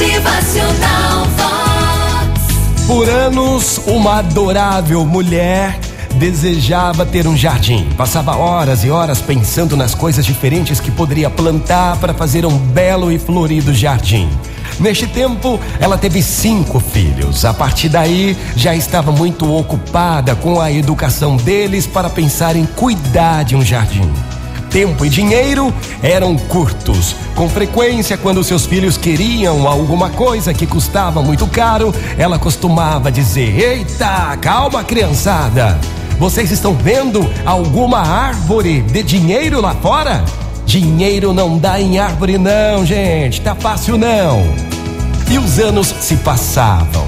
Motivacional Vox. Por anos, uma adorável mulher desejava ter um jardim. Passava horas e horas pensando nas coisas diferentes que poderia plantar para fazer um belo e florido jardim. Neste tempo, ela teve cinco filhos. A partir daí, já estava muito ocupada com a educação deles para pensar em cuidar de um jardim tempo e dinheiro eram curtos. Com frequência, quando seus filhos queriam alguma coisa que custava muito caro, ela costumava dizer: Eita, calma, criançada. Vocês estão vendo alguma árvore de dinheiro lá fora? Dinheiro não dá em árvore, não, gente. Tá fácil, não. E os anos se passavam.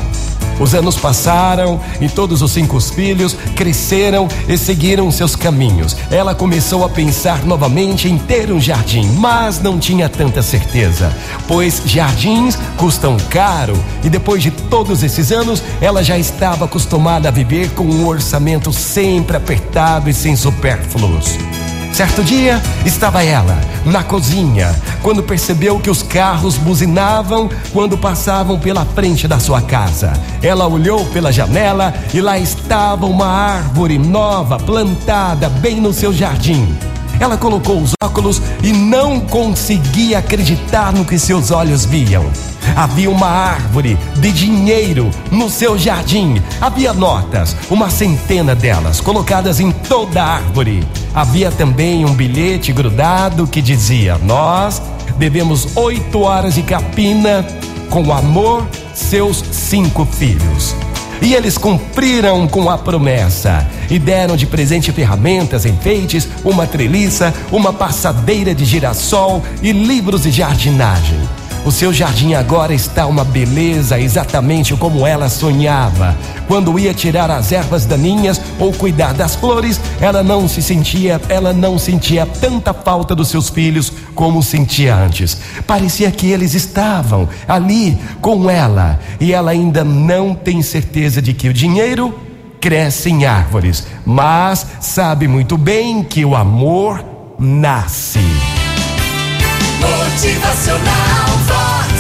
Os anos passaram e todos os cinco filhos cresceram e seguiram seus caminhos. Ela começou a pensar novamente em ter um jardim, mas não tinha tanta certeza, pois jardins custam caro e depois de todos esses anos, ela já estava acostumada a viver com um orçamento sempre apertado e sem supérfluos. Certo dia, estava ela na cozinha, quando percebeu que os carros buzinavam quando passavam pela frente da sua casa. Ela olhou pela janela e lá estava uma árvore nova plantada bem no seu jardim. Ela colocou os óculos e não conseguia acreditar no que seus olhos viam. Havia uma árvore de dinheiro no seu jardim. Havia notas, uma centena delas, colocadas em toda a árvore. Havia também um bilhete grudado que dizia: Nós devemos oito horas de capina com amor, seus cinco filhos. E eles cumpriram com a promessa e deram de presente ferramentas, enfeites, uma treliça, uma passadeira de girassol e livros de jardinagem. O seu jardim agora está uma beleza, exatamente como ela sonhava. Quando ia tirar as ervas daninhas ou cuidar das flores, ela não se sentia, ela não sentia tanta falta dos seus filhos como sentia antes. Parecia que eles estavam ali com ela e ela ainda não tem certeza de que o dinheiro cresce em árvores, mas sabe muito bem que o amor nasce. Motivacional Vox.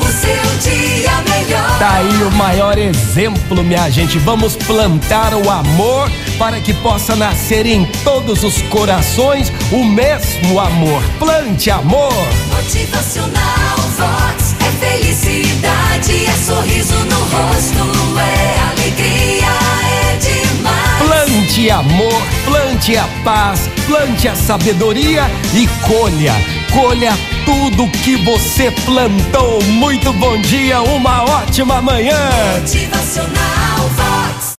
O seu dia melhor. Tá aí o maior exemplo, minha gente. Vamos plantar o amor para que possa nascer em todos os corações o mesmo amor. Plante amor. Motivacional Vox. É felicidade, é sorriso no rosto, é alegria, é demais. Plante amor, plante a paz, plante a sabedoria e colha. Colha tudo que você plantou. Muito bom dia, uma ótima manhã. Motivacional